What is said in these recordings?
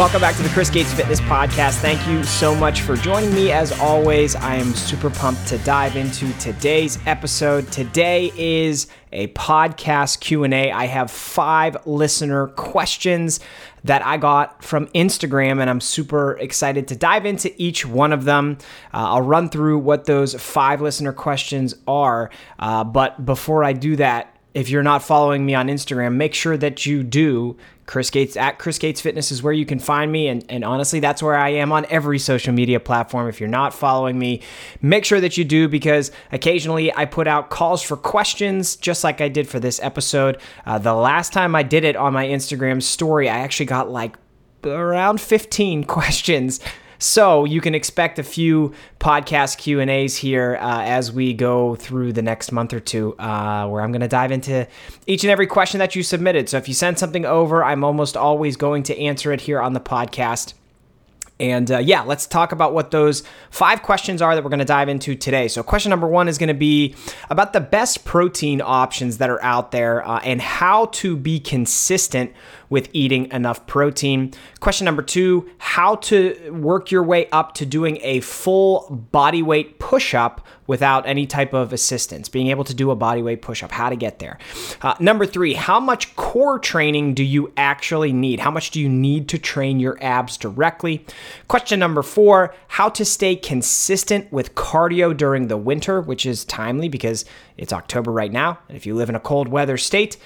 Welcome back to the Chris Gates Fitness Podcast. Thank you so much for joining me. As always, I am super pumped to dive into today's episode. Today is a podcast Q&A. I have 5 listener questions that I got from Instagram and I'm super excited to dive into each one of them. Uh, I'll run through what those 5 listener questions are, uh, but before I do that, if you're not following me on Instagram, make sure that you do. Chris Gates at Chris Gates Fitness is where you can find me. And, and honestly, that's where I am on every social media platform. If you're not following me, make sure that you do because occasionally I put out calls for questions, just like I did for this episode. Uh, the last time I did it on my Instagram story, I actually got like around 15 questions so you can expect a few podcast Q and A's here uh, as we go through the next month or two, uh, where I'm going to dive into each and every question that you submitted. So if you send something over, I'm almost always going to answer it here on the podcast. And uh, yeah, let's talk about what those five questions are that we're going to dive into today. So, question number one is going to be about the best protein options that are out there uh, and how to be consistent with eating enough protein. Question number two how to work your way up to doing a full body weight push up without any type of assistance, being able to do a body weight push up, how to get there. Uh, number three, how much core training do you actually need? How much do you need to train your abs directly? Question number four, how to stay consistent with cardio during the winter, which is timely because it's October right now. And if you live in a cold weather state,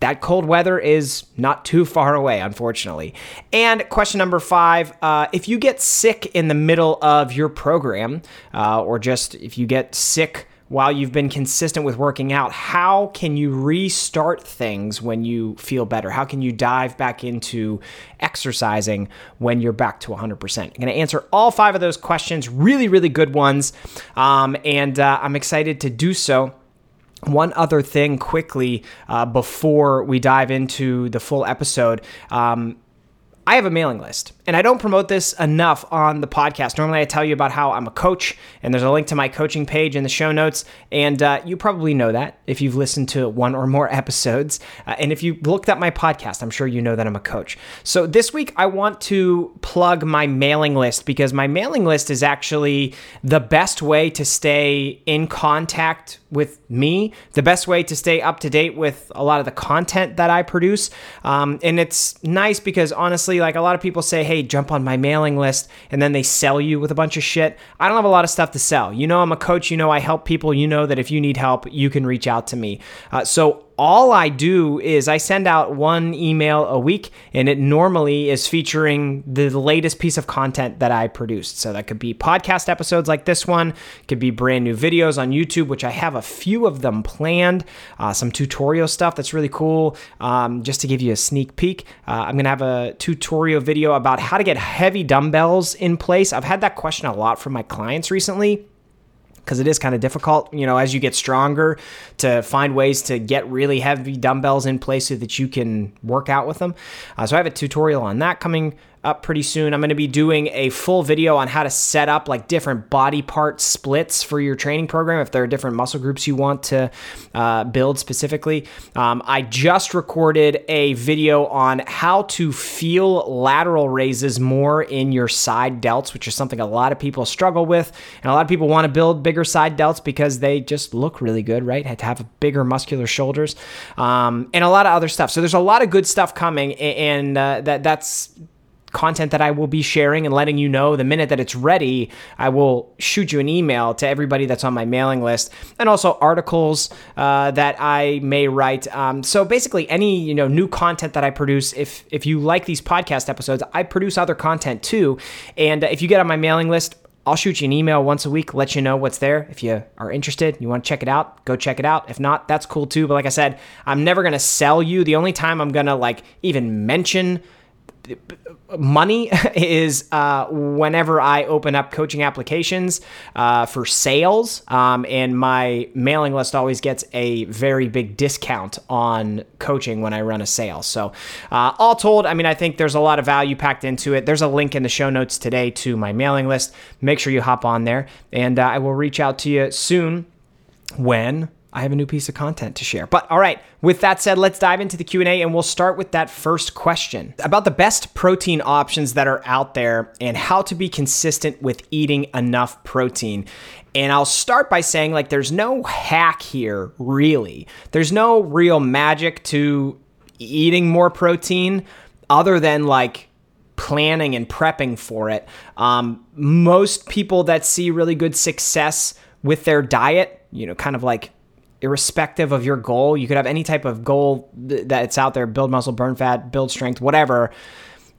that cold weather is not too far away, unfortunately. And question number five uh, if you get sick in the middle of your program, uh, or just if you get sick while you've been consistent with working out, how can you restart things when you feel better? How can you dive back into exercising when you're back to 100%? I'm going to answer all five of those questions, really, really good ones. Um, and uh, I'm excited to do so. One other thing quickly uh, before we dive into the full episode. Um, I have a mailing list, and I don't promote this enough on the podcast. Normally, I tell you about how I'm a coach, and there's a link to my coaching page in the show notes. And uh, you probably know that if you've listened to one or more episodes. Uh, and if you looked at my podcast, I'm sure you know that I'm a coach. So this week, I want to plug my mailing list because my mailing list is actually the best way to stay in contact with me, the best way to stay up to date with a lot of the content that I produce. Um, and it's nice because honestly, like a lot of people say, hey, jump on my mailing list, and then they sell you with a bunch of shit. I don't have a lot of stuff to sell. You know, I'm a coach. You know, I help people. You know that if you need help, you can reach out to me. Uh, so all I do is I send out one email a week, and it normally is featuring the latest piece of content that I produced. So that could be podcast episodes like this one, could be brand new videos on YouTube, which I have a few of them planned, uh, some tutorial stuff that's really cool. Um, just to give you a sneak peek, uh, I'm gonna have a tutorial video about how to get heavy dumbbells in place. I've had that question a lot from my clients recently because it is kind of difficult, you know, as you get stronger to find ways to get really heavy dumbbells in place so that you can work out with them. Uh, so I have a tutorial on that coming up pretty soon. I'm going to be doing a full video on how to set up like different body part splits for your training program if there are different muscle groups you want to uh, build specifically. Um, I just recorded a video on how to feel lateral raises more in your side delts, which is something a lot of people struggle with. And a lot of people want to build bigger side delts because they just look really good, right? Had to have bigger muscular shoulders um, and a lot of other stuff. So there's a lot of good stuff coming, and uh, that that's content that I will be sharing and letting you know the minute that it's ready. I will shoot you an email to everybody that's on my mailing list, and also articles uh, that I may write. Um, so basically, any you know new content that I produce. If if you like these podcast episodes, I produce other content too. And if you get on my mailing list, I'll shoot you an email once a week, let you know what's there. If you are interested, you want to check it out, go check it out. If not, that's cool too. But like I said, I'm never going to sell you. The only time I'm going to like even mention money is uh, whenever I open up coaching applications uh, for sales, um, and my mailing list always gets a very big discount on coaching when I run a sale. So, uh, all told, I mean, I think there's a lot of value packed into it. There's a link in the show notes today to my mailing list. Make sure you hop on there, and uh, I will reach out to you soon when I have a new piece of content to share. But all right, with that said, let's dive into the Q&A and we'll start with that first question about the best protein options that are out there and how to be consistent with eating enough protein. And I'll start by saying like there's no hack here really. There's no real magic to eating more protein other than like planning and prepping for it. Um, most people that see really good success with their diet, you know, kind of like irrespective of your goal. You could have any type of goal that's out there build muscle, burn fat, build strength, whatever.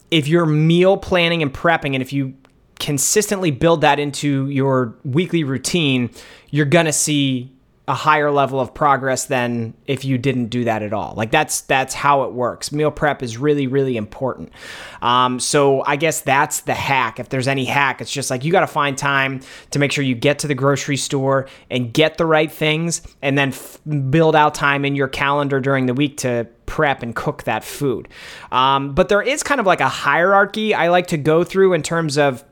If you're meal planning and prepping, and if you consistently build that into your weekly routine, you're going to see a higher level of progress than if you didn't do that at all. Like that's that's how it works. Meal prep is really really important. Um, so I guess that's the hack. If there's any hack, it's just like you got to find time to make sure you get to the grocery store and get the right things, and then f- build out time in your calendar during the week to prep and cook that food. Um, but there is kind of like a hierarchy I like to go through in terms of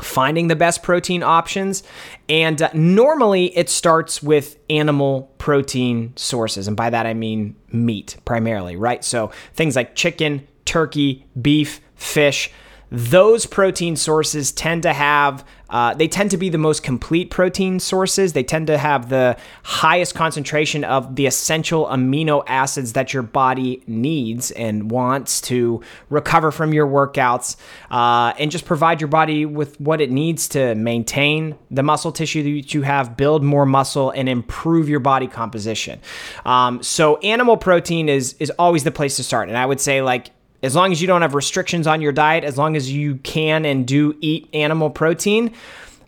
finding the best protein options. And uh, normally it starts with animal protein sources. And by that I mean meat primarily, right? So things like chicken, turkey, beef, fish. Those protein sources tend to have uh, they tend to be the most complete protein sources. They tend to have the highest concentration of the essential amino acids that your body needs and wants to recover from your workouts uh, and just provide your body with what it needs to maintain the muscle tissue that you have, build more muscle, and improve your body composition. Um, so, animal protein is is always the place to start. And I would say, like, as long as you don't have restrictions on your diet, as long as you can and do eat animal protein,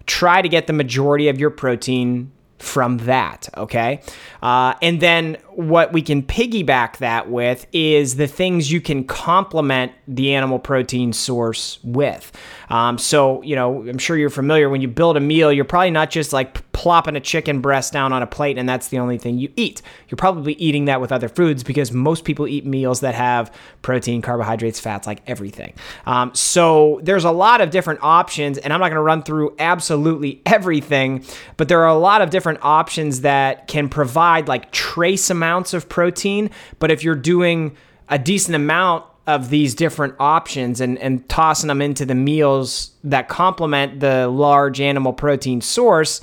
try to get the majority of your protein from that. Okay. Uh, and then what we can piggyback that with is the things you can complement the animal protein source with. Um, so, you know, I'm sure you're familiar when you build a meal, you're probably not just like plopping a chicken breast down on a plate and that's the only thing you eat. You're probably eating that with other foods because most people eat meals that have protein, carbohydrates, fats, like everything. Um, so there's a lot of different options, and I'm not going to run through absolutely everything, but there are a lot of different options that can provide like trace amounts of protein. But if you're doing a decent amount of these different options and, and tossing them into the meals that complement the large animal protein source,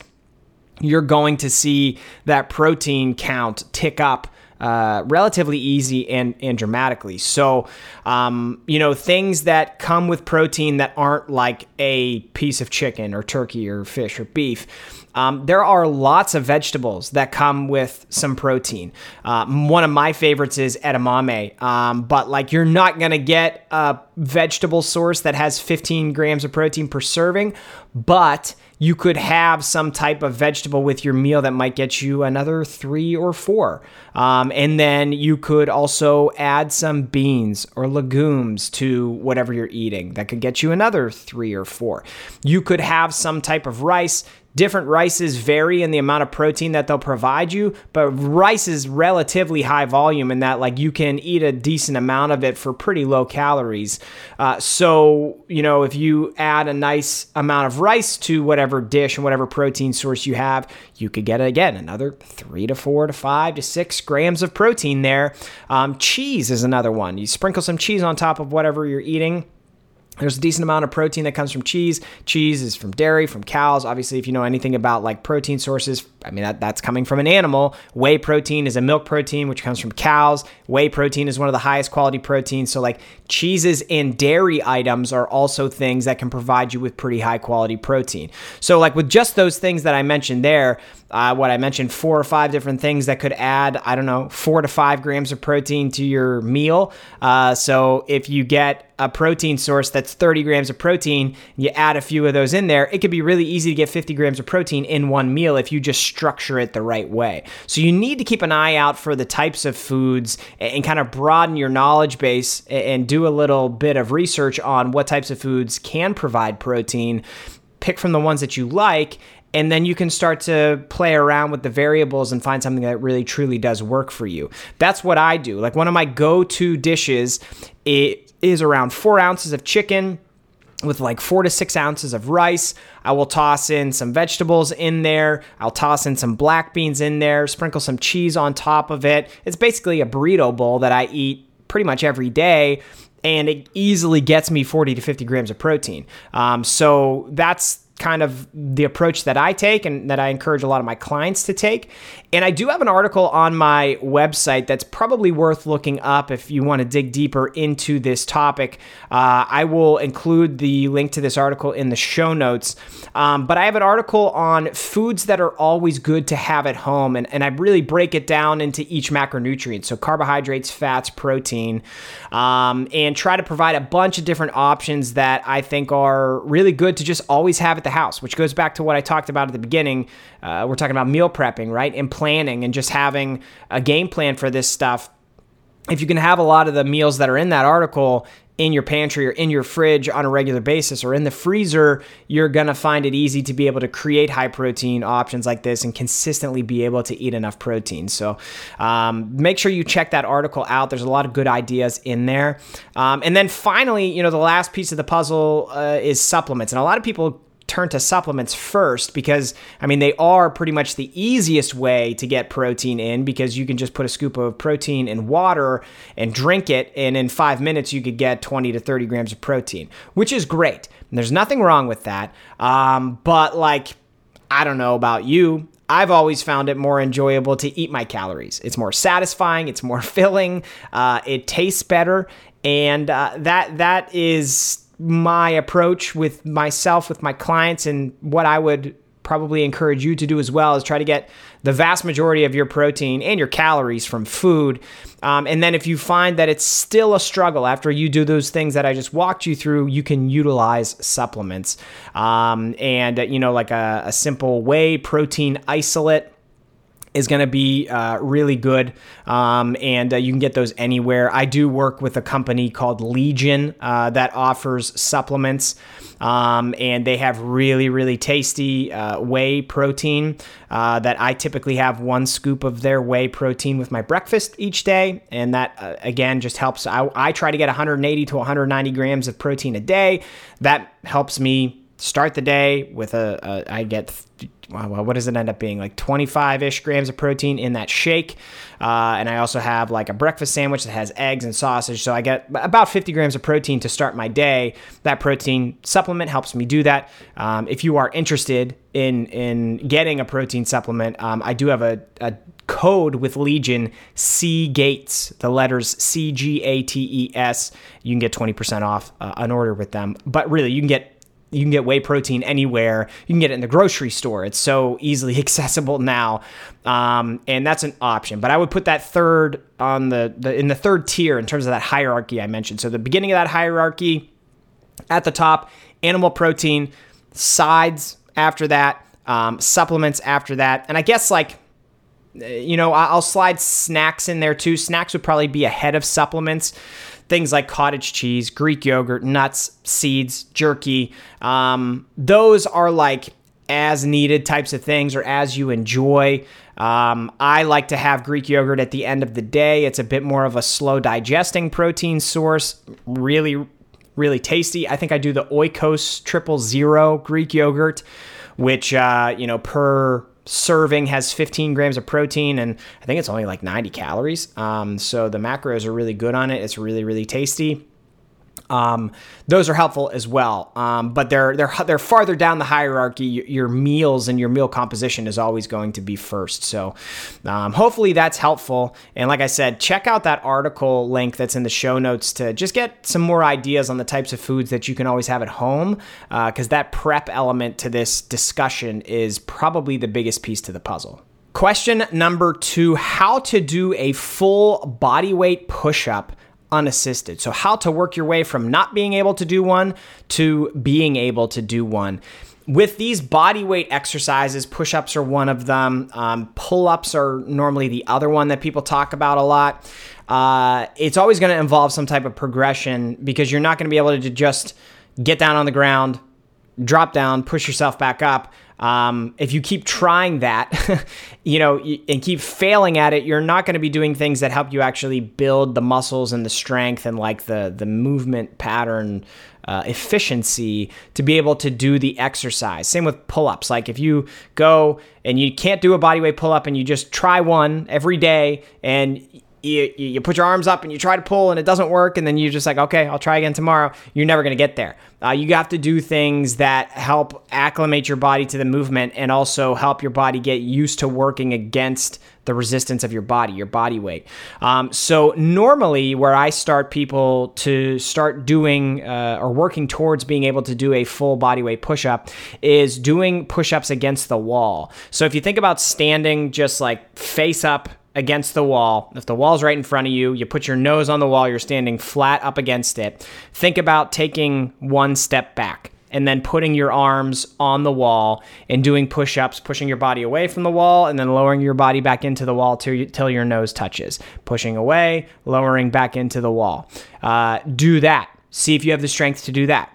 you're going to see that protein count tick up uh, relatively easy and, and dramatically. So, um, you know, things that come with protein that aren't like a piece of chicken or turkey or fish or beef. Um, there are lots of vegetables that come with some protein. Uh, one of my favorites is edamame, um, but like you're not gonna get a vegetable source that has 15 grams of protein per serving, but you could have some type of vegetable with your meal that might get you another three or four. Um, and then you could also add some beans or legumes to whatever you're eating that could get you another three or four. You could have some type of rice Different rices vary in the amount of protein that they'll provide you, but rice is relatively high volume in that like you can eat a decent amount of it for pretty low calories. Uh, so you know if you add a nice amount of rice to whatever dish and whatever protein source you have, you could get again another three to four to five to six grams of protein there. Um, cheese is another one. You sprinkle some cheese on top of whatever you're eating there's a decent amount of protein that comes from cheese. Cheese is from dairy, from cows. Obviously, if you know anything about like protein sources, I mean that that's coming from an animal. Whey protein is a milk protein which comes from cows. Whey protein is one of the highest quality proteins. So like cheeses and dairy items are also things that can provide you with pretty high quality protein. So like with just those things that I mentioned there, uh, what I mentioned, four or five different things that could add, I don't know, four to five grams of protein to your meal. Uh, so if you get a protein source that's 30 grams of protein, you add a few of those in there, it could be really easy to get 50 grams of protein in one meal if you just structure it the right way. So you need to keep an eye out for the types of foods and kind of broaden your knowledge base and do a little bit of research on what types of foods can provide protein pick from the ones that you like and then you can start to play around with the variables and find something that really truly does work for you. That's what I do. Like one of my go-to dishes it is around four ounces of chicken with like four to six ounces of rice. I will toss in some vegetables in there. I'll toss in some black beans in there, sprinkle some cheese on top of it. It's basically a burrito bowl that I eat pretty much every day. And it easily gets me 40 to 50 grams of protein. Um, so that's kind of the approach that I take and that I encourage a lot of my clients to take. And I do have an article on my website that's probably worth looking up if you want to dig deeper into this topic. Uh, I will include the link to this article in the show notes. Um, but I have an article on foods that are always good to have at home, and, and I really break it down into each macronutrient. So carbohydrates, fats, protein, um, and try to provide a bunch of different options that I think are really good to just always have at the house, which goes back to what I talked about at the beginning. Uh, we're talking about meal prepping, right? And planning and just having a game plan for this stuff. If you can have a lot of the meals that are in that article in your pantry or in your fridge on a regular basis or in the freezer, you're going to find it easy to be able to create high protein options like this and consistently be able to eat enough protein. So um, make sure you check that article out. There's a lot of good ideas in there. Um, and then finally, you know, the last piece of the puzzle uh, is supplements. And a lot of people turn to supplements first because I mean they are pretty much the easiest way to get protein in because you can just put a scoop of protein in water and drink it and in 5 minutes you could get 20 to 30 grams of protein, which is great. And there's nothing wrong with that. Um, but like I don't know about you, I've always found it more enjoyable to eat my calories. It's more satisfying, it's more filling, uh, it tastes better, and uh, that that is my approach with myself, with my clients, and what I would probably encourage you to do as well is try to get the vast majority of your protein and your calories from food. Um, and then if you find that it's still a struggle after you do those things that I just walked you through, you can utilize supplements. Um, and, you know, like a, a simple whey protein isolate is going to be uh, really good, um, and uh, you can get those anywhere. I do work with a company called Legion uh, that offers supplements, um, and they have really, really tasty uh, whey protein uh, that I typically have one scoop of their whey protein with my breakfast each day, and that uh, again just helps. I, I try to get 180 to 190 grams of protein a day. That helps me start the day with a, a I get what does it end up being? Like 25 ish grams of protein in that shake. Uh, and i also have like a breakfast sandwich that has eggs and sausage. So i get about 50 grams of protein to start my day. That protein supplement helps me do that. Um, if you are interested in in getting a protein supplement um, i do have a, a code with Legion C Gates, the letters C G A T E S. You can get 20% off uh, an order with them. But really, you can get you can get whey protein anywhere. You can get it in the grocery store. It's so easily accessible now, um, and that's an option. But I would put that third on the, the in the third tier in terms of that hierarchy I mentioned. So the beginning of that hierarchy, at the top, animal protein, sides after that, um, supplements after that, and I guess like you know I'll slide snacks in there too. Snacks would probably be ahead of supplements things like cottage cheese, Greek yogurt, nuts, seeds, jerky. Um, those are like as needed types of things or as you enjoy. Um, I like to have Greek yogurt at the end of the day. It's a bit more of a slow digesting protein source. Really, really tasty. I think I do the Oikos Triple Zero Greek yogurt, which, uh, you know, per serving has 15 grams of protein and I think it's only like 90 calories. Um, so the macros are really good on it. It's really, really tasty. Um, those are helpful as well, um, but they're they're they're farther down the hierarchy. Your meals and your meal composition is always going to be first. So, um, hopefully that's helpful. And like I said, check out that article link that's in the show notes to just get some more ideas on the types of foods that you can always have at home, because uh, that prep element to this discussion is probably the biggest piece to the puzzle. Question number two: How to do a full body weight push up unassisted. So, how to work your way from not being able to do one to being able to do one. With these body weight exercises, push ups are one of them, um, pull ups are normally the other one that people talk about a lot. Uh, it's always going to involve some type of progression because you're not going to be able to just get down on the ground, drop down, push yourself back up. Um, if you keep trying that, you know, and keep failing at it, you're not going to be doing things that help you actually build the muscles and the strength and like the the movement pattern uh, efficiency to be able to do the exercise. Same with pull ups. Like if you go and you can't do a bodyweight pull up and you just try one every day and you, you put your arms up and you try to pull and it doesn't work and then you're just like okay i'll try again tomorrow. You're never going to get there. Uh, you have to do things that help acclimate your body to the movement and also help your body get used to working against the resistance of your body your body weight. Um, so normally where i start people to start doing uh, or working towards being able to do a full body weight push-up is doing push-ups against the wall. So if you think about standing just like face up against the wall. If the wall's right in front of you, you put your nose on the wall, you're standing flat up against it. Think about taking one step back and then putting your arms on the wall and doing push ups, pushing your body away from the wall and then lowering your body back into the wall till, till your nose touches. Pushing away, lowering back into the wall. Uh, do that. See if you have the strength to do that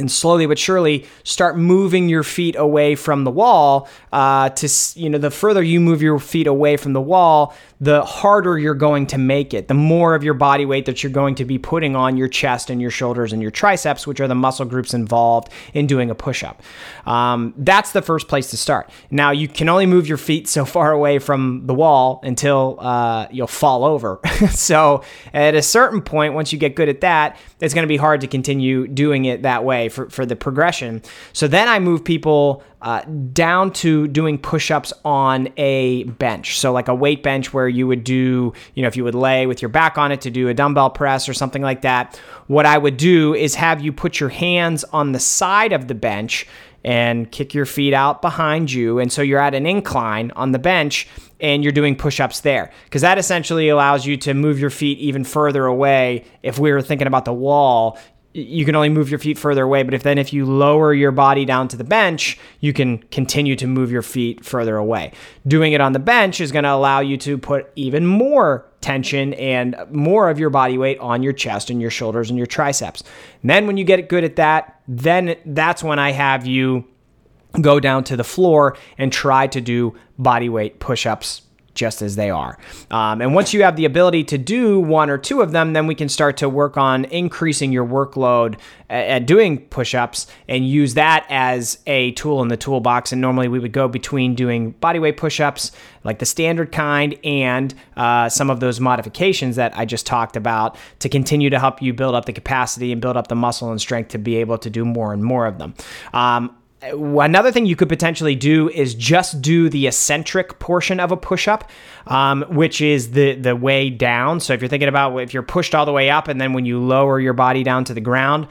and slowly but surely start moving your feet away from the wall uh, to you know the further you move your feet away from the wall the harder you're going to make it the more of your body weight that you're going to be putting on your chest and your shoulders and your triceps which are the muscle groups involved in doing a push-up. Um, that's the first place to start. Now you can only move your feet so far away from the wall until uh, you'll fall over. So at a certain point once you get good at that it's going to be hard to continue doing it that way for, for the progression. So then I move people uh, down to doing push ups on a bench. So, like a weight bench where you would do, you know, if you would lay with your back on it to do a dumbbell press or something like that, what I would do is have you put your hands on the side of the bench and kick your feet out behind you. And so you're at an incline on the bench and you're doing push ups there. Because that essentially allows you to move your feet even further away. If we were thinking about the wall, you can only move your feet further away but if then if you lower your body down to the bench you can continue to move your feet further away. Doing it on the bench is going to allow you to put even more tension and more of your body weight on your chest and your shoulders and your triceps. And then when you get good at that then that's when i have you go down to the floor and try to do body weight push-ups just as they are. Um, and once you have the ability to do one or two of them, then we can start to work on increasing your workload at, doing push ups and use that as a tool in the toolbox. And normally we would go between doing bodyweight push ups, like the standard kind, and uh, some of those modifications that I just talked about to continue to help you build up the capacity and build up the muscle and strength to be able to do more and more of them. Um, Another thing you could potentially do is just do the eccentric portion of a push up, um, which is the the way down. So if you're thinking about if you're pushed all the way up and then when you lower your body down to the ground,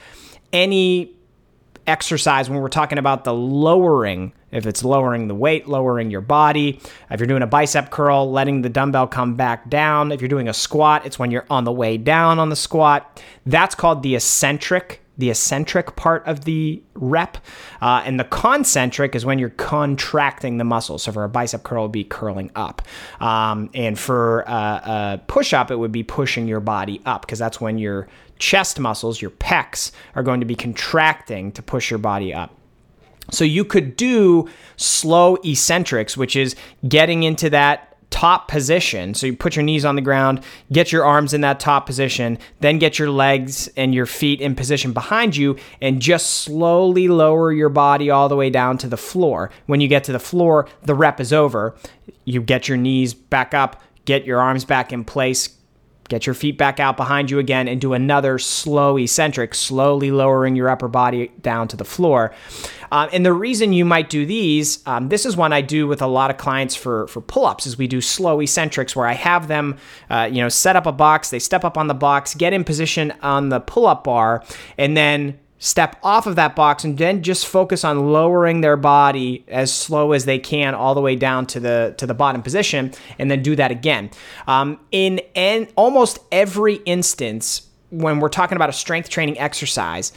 any exercise when we're talking about the lowering, if it's lowering the weight, lowering your body, if you're doing a bicep curl, letting the dumbbell come back down, if you're doing a squat, it's when you're on the way down on the squat. That's called the eccentric the eccentric part of the rep. Uh, and the concentric is when you're contracting the muscle. So for a bicep curl, it would be curling up. Um, and for a push up, it would be pushing your body up because that's when your chest muscles, your pecs, are going to be contracting to push your body up. So you could do slow eccentrics, which is getting into that top position. So you put your knees on the ground, get your arms in that top position, then get your legs and your feet in position behind you, and just slowly lower your body all the way down to the floor. When you get to the floor, the rep is over. You get your knees back up, get your arms back in place, Get your feet back out behind you again and do another slow eccentric, slowly lowering your upper body down to the floor. Um, and the reason you might do these, um, this is one I do with a lot of clients for for pull-ups, is we do slow eccentrics where I have them, uh, you know, set up a box, they step up on the box, get in position on the pull-up bar, and then step off of that box and then just focus on lowering their body as slow as they can all the way down to the to the bottom position and then do that again. Um, in almost every instance when we're talking about a strength training exercise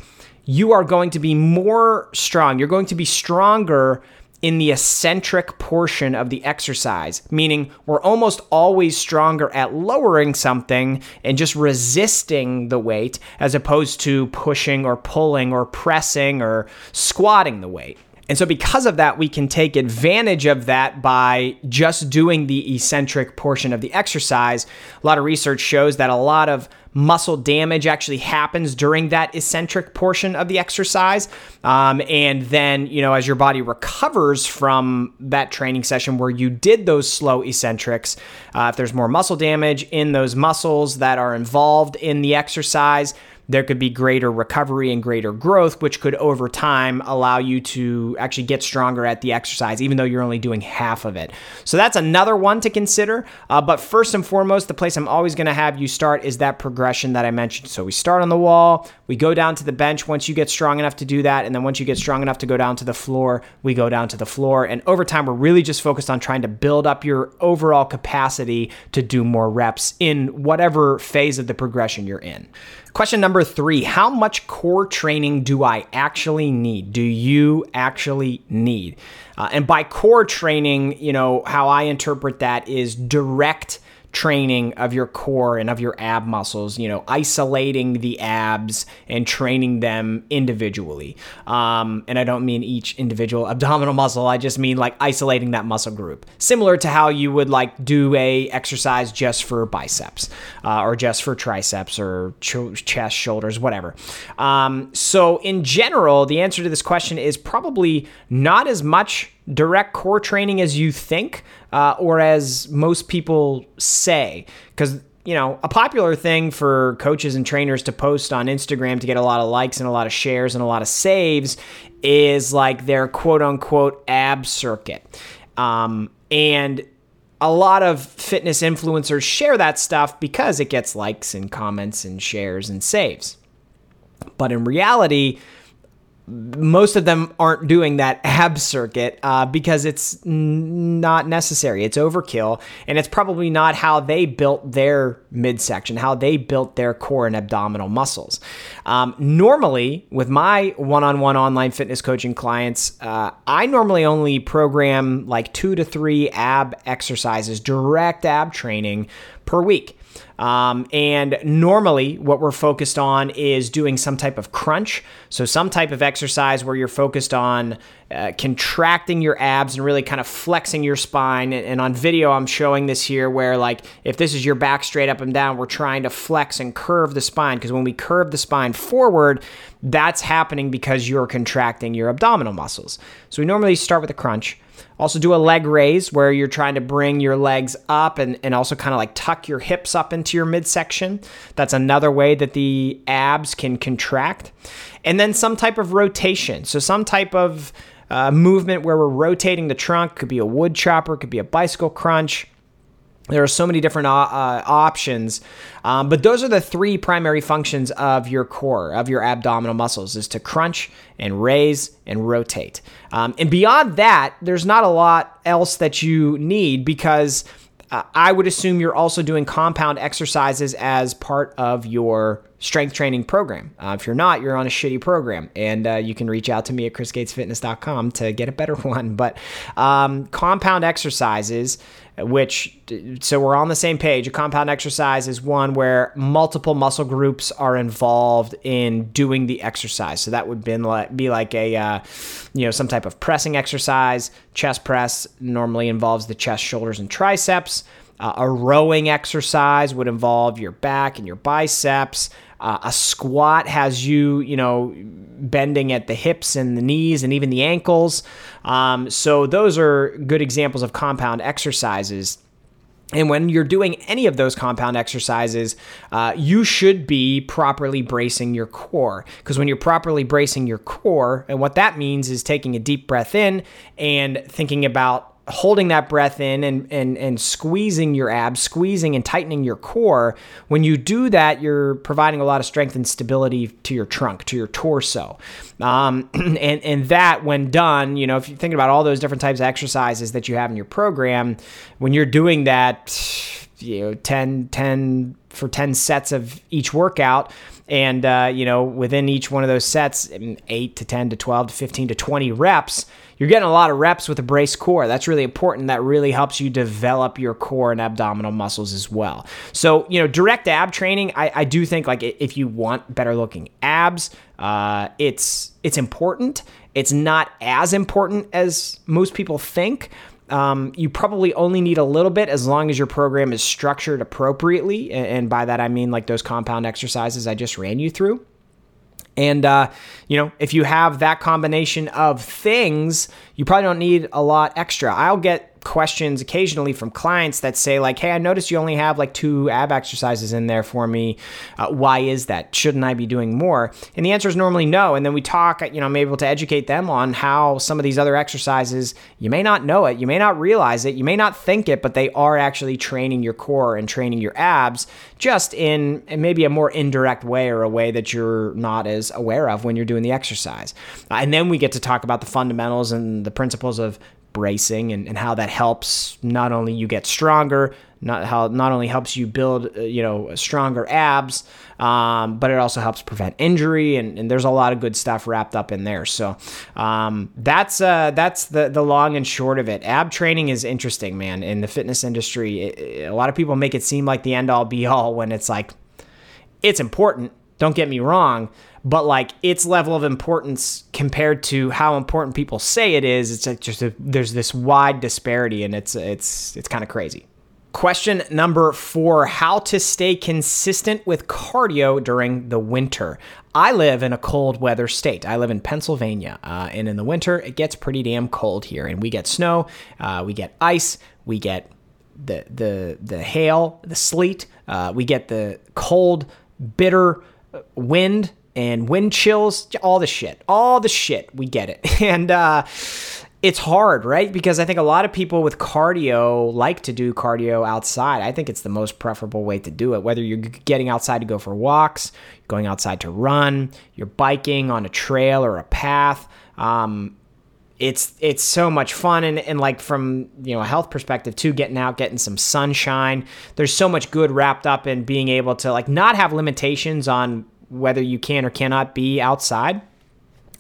you are going to be more strong. You're going to be stronger in the eccentric portion of the exercise, meaning we're almost always stronger at lowering something and just resisting the weight as opposed to pushing or pulling or pressing or squatting the weight. And so, because of that, we can take advantage of that by just doing the eccentric portion of the exercise. A lot of research shows that a lot of muscle damage actually happens during that eccentric portion of the exercise. Um, and then, you know, as your body recovers from that training session where you did those slow eccentrics, uh, if there's more muscle damage in those muscles that are involved in the exercise, there could be greater recovery and greater growth, which could over time allow you to actually get stronger at the exercise, even though you're only doing half of it. So that's another one to consider. Uh, but first and foremost, the place I'm always going to have you start is that progression that I mentioned. So we start on the wall, we go down to the bench once you get strong enough to do that. And then once you get strong enough to go down to the floor, we go down to the floor. And over time, we're really just focused on trying to build up your overall capacity to do more reps in whatever phase of the progression you're in. Question number three How much core training do I actually need? Do you actually need? Uh, and by core training, you know, how I interpret that is direct training of your core and of your ab muscles, you know, isolating the abs and training them individually. Um, and I don't mean each individual abdominal muscle, I just mean like isolating that muscle group. Similar to how you would like do a exercise just for biceps uh, or just for triceps or ch- chest, shoulders, whatever. Um, so in general, the answer to this question is probably not as much direct core training as you think uh, or as most people say. Because, you know, a popular thing for coaches and trainers to post on Instagram to get a lot of likes and a lot of shares and a lot of saves is like their quote unquote ab circuit. Um, and a lot of fitness influencers share that stuff because it gets likes and comments and shares and saves. But in reality, most of them aren't doing that ab circuit uh, because it's n- not necessary. It's overkill, and it's probably not how they built their midsection, how they built their core and abdominal muscles. Um, normally, with my one on one online fitness coaching clients, uh, I normally only program like two to three ab exercises, direct ab training per week. Um, and normally, what we're focused on is doing some type of crunch. So, some type of exercise where you're focused on uh, contracting your abs and really kind of flexing your spine. And, and on video, I'm showing this here where, like, if this is your back straight up and down, we're trying to flex and curve the spine. Because when we curve the spine forward, that's happening because you're contracting your abdominal muscles. So, we normally start with a crunch. Also, do a leg raise where you're trying to bring your legs up and, and also kind of like tuck your hips up into your midsection. That's another way that the abs can contract. And then some type of rotation. So, some type of uh, movement where we're rotating the trunk. Could be a wood chopper, could be a bicycle crunch. There are so many different uh, uh, options, um, but those are the three primary functions of your core, of your abdominal muscles, is to crunch and raise and rotate. Um, and beyond that, there's not a lot else that you need because uh, I would assume you're also doing compound exercises as part of your strength training program. Uh, if you're not, you're on a shitty program, and uh, you can reach out to me at chrisgatesfitness.com to get a better one. But um, compound exercises which so we're on the same page. A compound exercise is one where multiple muscle groups are involved in doing the exercise. So that would be like, be like a uh, you know some type of pressing exercise. Chest press normally involves the chest, shoulders, and triceps. Uh, a rowing exercise would involve your back and your biceps. Uh, a squat has you, you know, bending at the hips and the knees and even the ankles. Um, so those are good examples of compound exercises. And when you're doing any of those compound exercises, uh, you should be properly bracing your core. Because when you're properly bracing your core, and what that means is taking a deep breath in and thinking about holding that breath in and, and, and squeezing your abs, squeezing and tightening your core, when you do that, you're providing a lot of strength and stability to your trunk, to your torso. Um, and, and that, when done, you know, if you're thinking about all those different types of exercises that you have in your program, when you're doing that, you know, 10, 10 for 10 sets of each workout, and, uh, you know, within each one of those sets, 8 to 10 to 12 to 15 to 20 reps, you're getting a lot of reps with a brace core. That's really important. That really helps you develop your core and abdominal muscles as well. So, you know, direct ab training, I, I do think like if you want better looking abs, uh, it's it's important. It's not as important as most people think. Um, you probably only need a little bit as long as your program is structured appropriately. And by that, I mean like those compound exercises I just ran you through. And, uh, you know, if you have that combination of things, you probably don't need a lot extra. I'll get questions occasionally from clients that say like hey i noticed you only have like two ab exercises in there for me. Uh, why is that? Shouldn't i be doing more? And the answer is normally no. And then we talk you know i'm able to educate them on how some of these other exercises you may not know it you may not realize it you may not think it but they are actually training your core and training your abs just in maybe a more indirect way or a way that you're not as aware of when you're doing the exercise. Uh, and then we get to talk about the fundamentals and the principles of bracing and, and how that helps not only you get stronger, not how not only helps you build uh, you know stronger abs, um, but it also helps prevent injury and, and, there's a lot of good stuff wrapped up in there. So um, that's uh, that's the the long and short of it. Ab training is interesting, man. In the fitness industry, it, it, a lot of people make it seem like the end all be all when it's like it's important. Don't get me wrong, but like its level of importance compared to how important people say it is, it's just a, there's this wide disparity, and it's it's it's kind of crazy. Question number four How to stay consistent with cardio during the winter. I live in a cold weather state. I live in Pennsylvania, uh, and in the winter, it gets pretty damn cold here. And we get snow, uh, we get ice, we get the, the, the hail, the sleet, uh, we get the cold, bitter wind and wind chills, all the shit, all the shit. We get it. And uh, it's hard, right? Because I think a lot of people with cardio like to do cardio outside. I think it's the most preferable way to do it. Whether you're getting outside to go for walks, going outside to run, you're biking on a trail or a path. Um, it's it's so much fun and, and like from you know a health perspective too getting out getting some sunshine there's so much good wrapped up in being able to like not have limitations on whether you can or cannot be outside.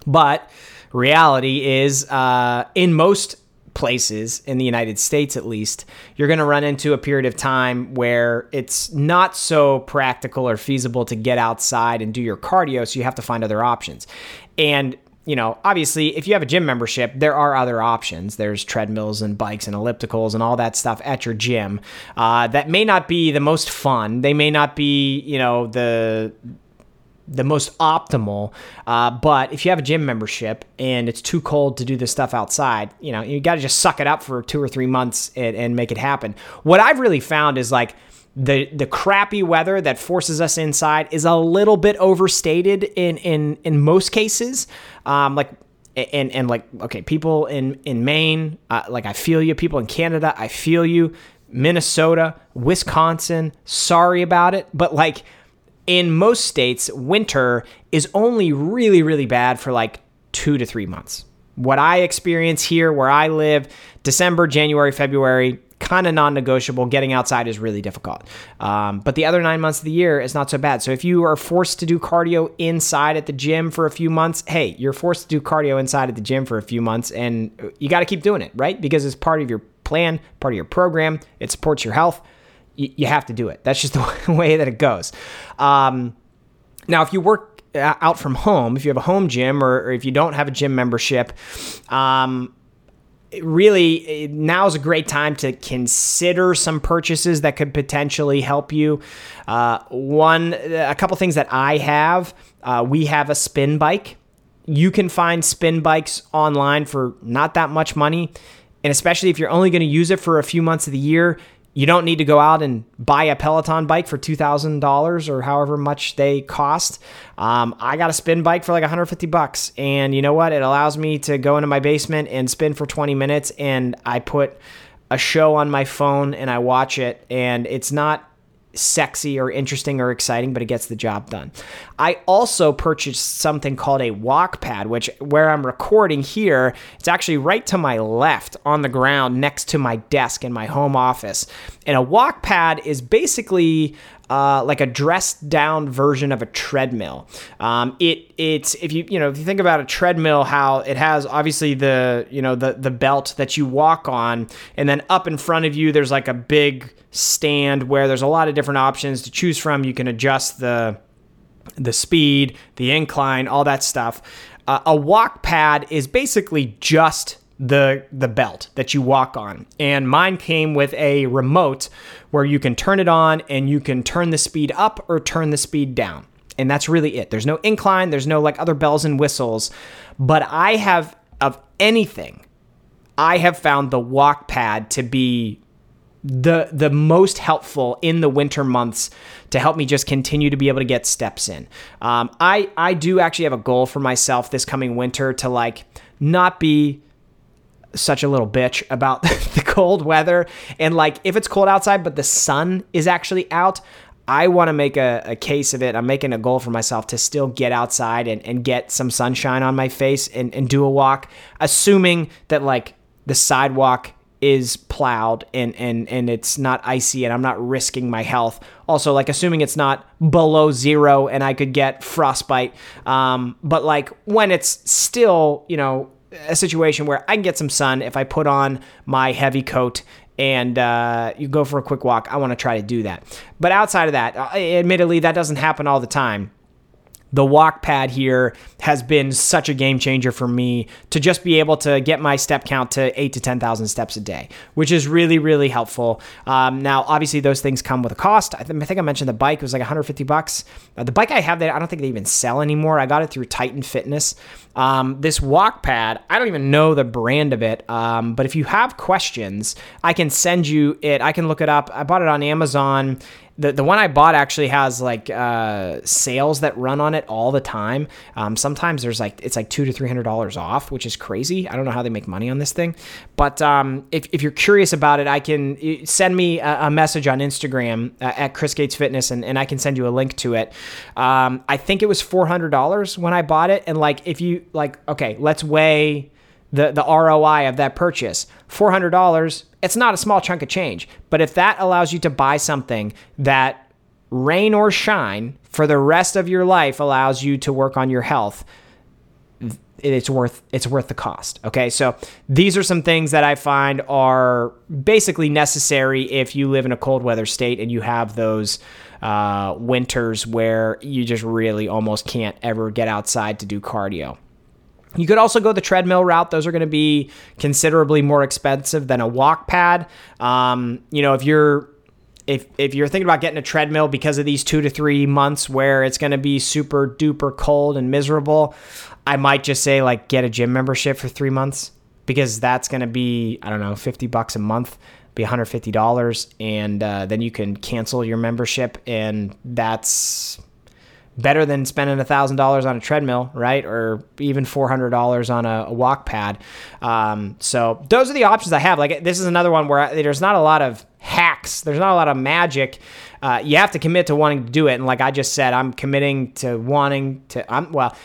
But reality is, uh, in most places in the United States, at least, you're going to run into a period of time where it's not so practical or feasible to get outside and do your cardio. So you have to find other options. And you know, obviously, if you have a gym membership, there are other options. There's treadmills and bikes and ellipticals and all that stuff at your gym uh, that may not be the most fun. They may not be, you know, the the most optimal. Uh, but if you have a gym membership and it's too cold to do this stuff outside, you know, you got to just suck it up for two or three months and, and make it happen. What I've really found is like, the the crappy weather that forces us inside is a little bit overstated in in in most cases. Um, like and and like okay, people in in Maine, uh, like I feel you. People in Canada, I feel you. Minnesota, Wisconsin, sorry about it, but like in most states, winter is only really, really bad for like two to three months. What I experience here where I live, December, January, February, kind of non negotiable. Getting outside is really difficult. Um, but the other nine months of the year is not so bad. So if you are forced to do cardio inside at the gym for a few months, hey, you're forced to do cardio inside at the gym for a few months and you got to keep doing it, right? Because it's part of your plan, part of your program, it supports your health you, have to do it. That's just the way that it goes. Um, now, if you work uh, out from home, if you have a home gym or, or if you don't have a gym membership, um, really now is a great time to consider some purchases that could potentially help you. Uh, one, a couple things that I have. Uh, we have a spin bike. You can find spin bikes online for not that much money. And especially if you're only going to use it for a few months of the year, you don't need to go out and buy a Peloton bike for $2,000 or however much they cost. Um, I got a spin bike for like 150 bucks. And you know what? It allows me to go into my basement and spin for 20 minutes. And I put a show on my phone and I watch it. And it's not sexy or interesting or exciting, but it gets the job done. I also purchased something called a walk pad, which where I'm recording here, it's actually right to my left on the ground next to my desk in my home office. And a walk pad is basically uh, like a dressed down version of a treadmill. Um, it it's if you you know if you think about a treadmill, how it has obviously the you know the the belt that you walk on, and then up in front of you there's like a big stand where there's a lot of different options to choose from. You can adjust the the speed, the incline, all that stuff. Uh, a walk pad is basically just the the belt that you walk on. And mine came with a remote where you can turn it on and you can turn the speed up or turn the speed down. And that's really it. There's no incline, there's no like other bells and whistles, but I have of anything I have found the walk pad to be the the most helpful in the winter months to help me just continue to be able to get steps in. Um, I I do actually have a goal for myself this coming winter to like not be such a little bitch about the cold weather. And like, if it's cold outside, but the sun is actually out, I want to make a, a, case of it. I'm making a goal for myself to still get outside and, and get some sunshine on my face and, and do a walk, assuming that like the sidewalk is plowed and, and, and it's not icy and I'm not risking my health. Also, like assuming it's not below zero and I could get frostbite. Um, but like when it's still, you know, a situation where I can get some sun if I put on my heavy coat and uh, you go for a quick walk. I want to try to do that. But outside of that, uh, admittedly, that doesn't happen all the time the walk pad here has been such a game changer for me to just be able to get my step count to eight to 10,000 steps a day, which is really, really helpful. Um, now, obviously, those things come with a cost. I, th- I think I mentioned the bike was like 150 bucks. Uh, the bike I have that I don't think they even sell anymore. I got it through Titan Fitness. Um, this walk pad, I don't even know the brand of it, um, but if you have questions, I can send you it. I can look it up. I bought it on Amazon the the one I bought actually has like uh, sales that run on it all the time. Um, sometimes there's like it's like two to three hundred dollars off, which is crazy. I don't know how they make money on this thing, but um, if if you're curious about it, I can send me a, a message on Instagram uh, at Chris Gates Fitness, and, and I can send you a link to it. Um, I think it was four hundred dollars when I bought it, and like if you like, okay, let's weigh the the ROI of that purchase. $400, it's not a small chunk of change, but if that allows you to buy something that rain or shine for the rest of your life allows you to work on your health, it's worth it's worth the cost. Okay, so these are some things that I find are basically necessary if you live in a cold weather state and you have those uh, winters where you just really almost can't ever get outside to do cardio. You could also go the treadmill route. Those are going to be considerably more expensive than a walk pad. Um, you know, if you're if if you're thinking about getting a treadmill because of these two to three months where it's going to be super duper cold and miserable, I might just say like get a gym membership for three months because that's going to be I don't know fifty bucks a month, be one hundred fifty dollars, and uh, then you can cancel your membership, and that's better than spending $1,000 on a treadmill, right? Or even $400 on a, a walk pad. Um, so those are the options I have. Like this is another one where I, there's not a lot of hacks. There's not a lot of magic. Uh, you have to commit to wanting to do it. And like I just said, I'm committing to wanting to, I'm, well,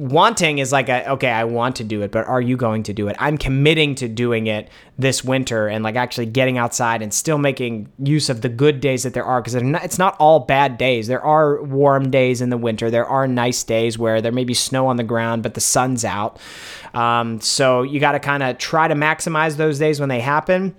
wanting is like a okay i want to do it but are you going to do it? I'm committing to doing it this winter and like actually getting outside and still making use of the good days that there are because it's not all bad days. There are warm days in the winter. There are nice days where there may be snow on the ground but the sun's out. Um, so you got to kind of try to maximize those days when they happen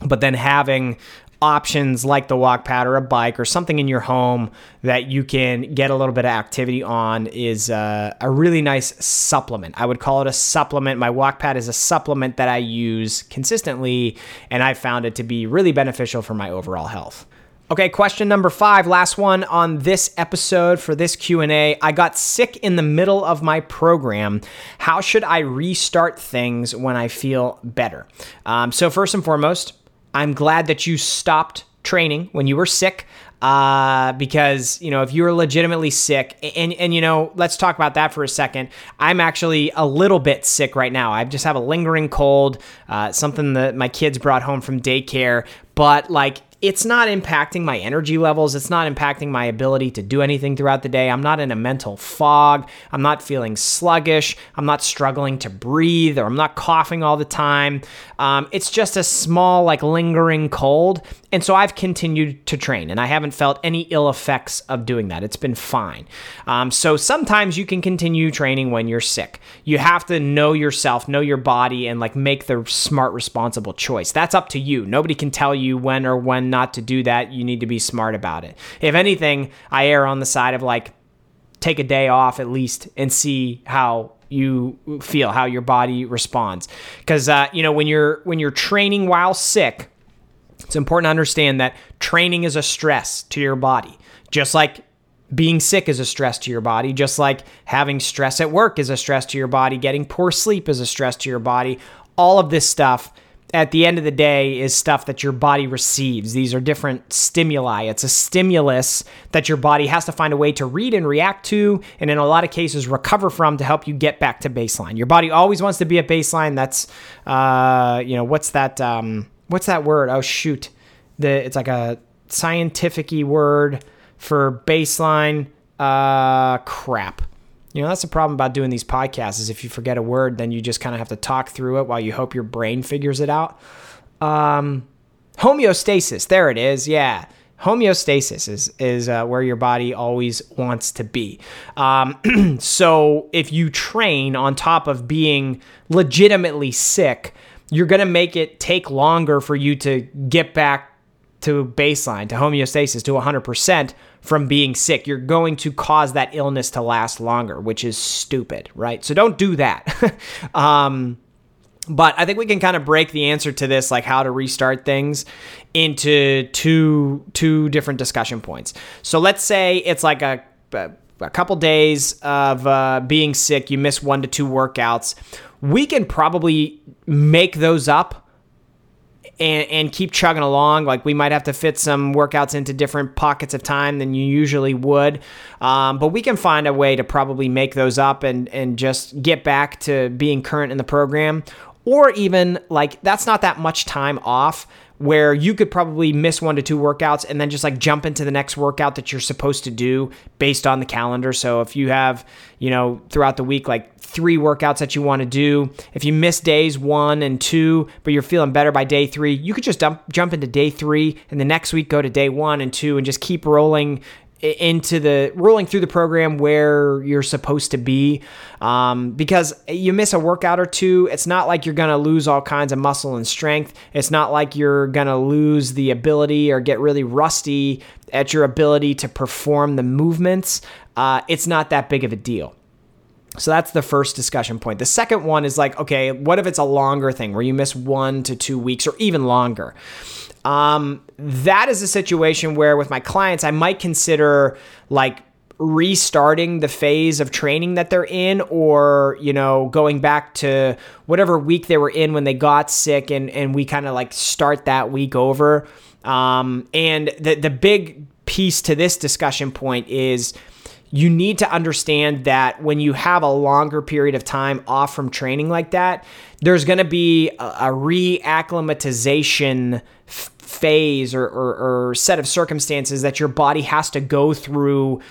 but then having options like the walk pad or a bike or something in your home that you can get a little bit of activity on is uh, a really nice supplement. I would call it a supplement. My walk pad is a supplement that I use consistently, and I found it to be really beneficial for my overall health. Okay, question number 5, last one on this episode for this Q&A. I got sick in the middle of my program. How should I restart things when I feel better? Um, so first and foremost, I'm glad that you stopped training when you were sick uh, because you know if you're legitimately sick and and you know let's talk about that for a second. I'm actually a little bit sick right now. I just have a lingering cold uh, something that my kids brought home from daycare but like it's not impacting my energy levels. It's not impacting my ability to do anything throughout the day. I'm not in a mental fog. I'm not feeling sluggish. I'm not struggling to breathe or I'm not coughing all the time. Um, it's just a small, like lingering cold. And so I've continued to train and I haven't felt any ill effects of doing that. It's been fine. Um, so sometimes you can continue training when you're sick. You have to know yourself, know your body, and like make the smart, responsible choice. That's up to you. Nobody can tell you when or when not to do that. You need to be smart about it. If anything, I err on the side of like, take a day off at least and see how you feel how your body responds because uh, you know when you're when you're training while sick it's important to understand that training is a stress to your body, just like being sick is a stress to your body, just like having stress at work is a stress to your body, getting poor sleep is a stress to your body. All of this stuff at the end of the day is stuff that your body receives. These are different stimuli. It's a stimulus that your body has to find a way to read and react to, and in a lot of cases, recover from to help you get back to baseline. Your body always wants to be at baseline. That's, uh, you know, what's that? Um, what's that word? Oh shoot, the it's like a scientific word for baseline. Uh, crap. You know that's the problem about doing these podcasts is if you forget a word, then you just kind of have to talk through it while you hope your brain figures it out. Um, homeostasis. There it is. Yeah homeostasis is is uh, where your body always wants to be. Um, so if you train on top of being legitimately sick, you're going to make it take longer for you to get back to baseline, to homeostasis, to 100% from being sick. You're going to cause that illness to last longer, which is stupid, right? So don't do that. um, but I think we can kind of break the answer to this, like how to restart things, into two two different discussion points. So let's say it's like a a couple days of uh, being sick, you miss one to two workouts we can probably make those up and, and keep chugging along. Like we might have to fit some workouts into different pockets of time than you usually would. Um, but we can find a way to probably make those up and, and just get back to being current in the program. Or even like that's not that much time off where you could probably miss one to two workouts and then just like jump into the next workout that you're supposed to do based on the calendar. So if you have, you know, throughout the week, like three workouts that you want to do, if you miss days one and two, but you're feeling better by day three, you could just dump, jump into day three and the next week go to day one and two and just keep rolling into the rolling through the program where you're supposed to be. Um, because you miss a workout or two it's not like you're going to lose all kinds of muscle and strength. It's not like you're going to lose the ability or get really rusty at your ability to perform the movements. Uh, it's not that big of a deal so that's the first discussion point. The second one is like, okay, what if it's a longer thing where you miss one to two weeks or even longer? Um, that is a situation where with my clients, I might consider like restarting the phase of training that they're in or you know going back to whatever week they were in when they got sick and and we kind of like start that week over um, and the the big piece to this discussion point is you need to understand that when you have a longer period of time off from training like that, there's going to be a, a reacclimatization phase or, or, or set of circumstances that your body has to go through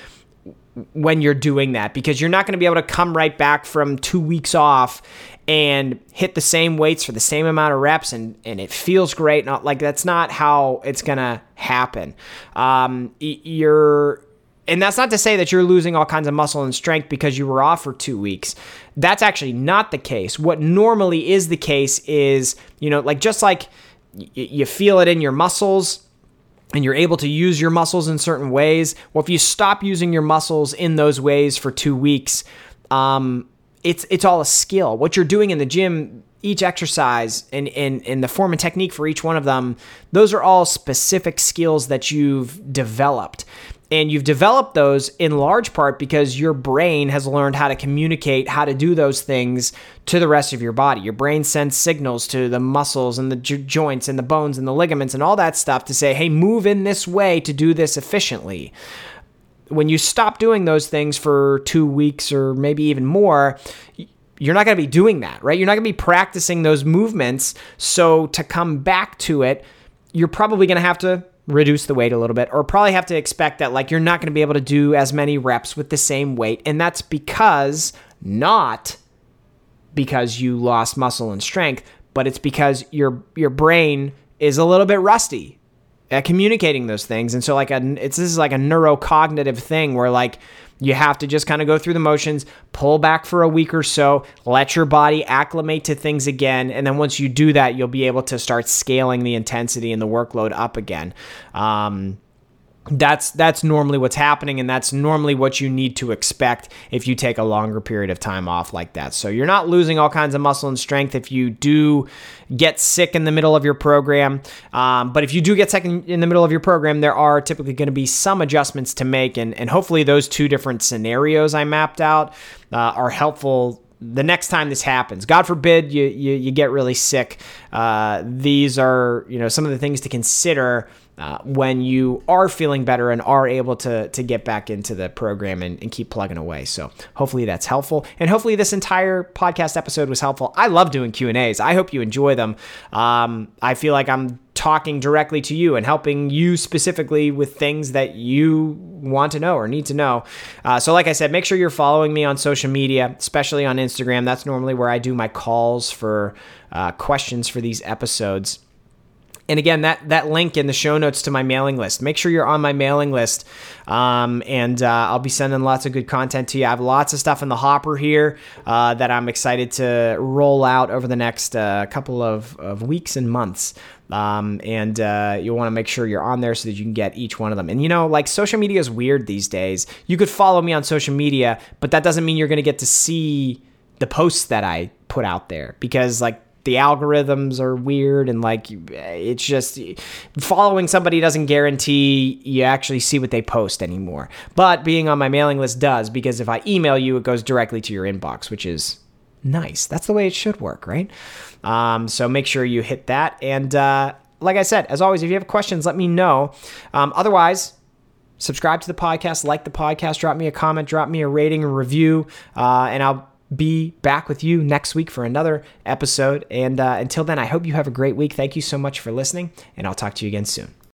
when you're doing that because you're not going to be able to come right back from two weeks off and hit the same weights for the same amount of reps and, and it feels great. Not like that's not how it's going to happen. Um, you're, and that's not to say that you're losing all kinds of muscle and strength because you were off for two weeks. That's actually not the case. What normally is the case is, you know, like just like you feel it in your muscles and you're able to use your muscles in certain ways. Well, if you stop using your muscles in those ways for two weeks, um, it's it's all a skill. What you're doing in the gym, each exercise and, and, and the form and technique for each one of them, those are all specific skills that you've developed. And you've developed those in large part because your brain has learned how to communicate how to do those things to the rest of your body. Your brain sends signals to the muscles and the joints and the bones and the ligaments and all that stuff to say, hey, move in this way to do this efficiently. When you stop doing those things for two weeks or maybe even more, you're not going to be doing that, right? You're not going to be practicing those movements. So to come back to it, you're probably going to have to reduce the weight a little bit or probably have to expect that like you're not going to be able to do as many reps with the same weight and that's because not because you lost muscle and strength but it's because your your brain is a little bit rusty at communicating those things and so like a it's this is like a neurocognitive thing where like you have to just kind of go through the motions, pull back for a week or so, let your body acclimate to things again. And then once you do that, you'll be able to start scaling the intensity and the workload up again. Um, that's that's normally what's happening and that's normally what you need to expect if you take a longer period of time off like that. So you're not losing all kinds of muscle and strength if you do get sick in the middle of your program. Um, but if you do get sick in, the middle of your program there are typically going to be some adjustments to make and, and hopefully those two different scenarios i mapped out uh, are helpful the next time this happens. God forbid you you, you get really sick. Uh, these are you know some of the things to consider uh, when you are feeling better and are able to to get back into the program and, and, keep plugging away. So hopefully that's helpful, and hopefully this entire podcast episode was helpful. I love doing Q and A's. I hope you enjoy them. Um, I feel like I'm talking directly to you and helping you specifically with things that you want to know or need to know. Uh, so, like I said, make sure you're following me on social media, especially on Instagram. That's normally where I do my calls for uh, questions for these episodes. And again, that that link in the show notes to my mailing list. Make sure you're on my mailing list, um, and uh, I'll be sending lots of good content to you. I have lots of stuff in the hopper here uh, that I'm excited to roll out over the next uh, couple of, of weeks and months. Um, and uh, you'll want to make sure you're on there so that you can get each one of them. And you know, like social media is weird these days. You could follow me on social media, but that doesn't mean you're going to get to see the posts that I put out there because like the algorithms are weird and like it's just following somebody doesn't guarantee you actually see what they post anymore. But being on my mailing list does because if I email you, it goes directly to your inbox, which is nice. That's the way it should work, right? Um, so make sure you hit that. And uh, like I said, as always, if you have questions, let me know. Um, otherwise, subscribe to the podcast, like the podcast, drop me a comment, drop me a rating, a review, uh, and I'll be back with you next week for another episode. And uh, until then, I hope you have a great week. Thank you so much for listening, and I'll talk to you again soon.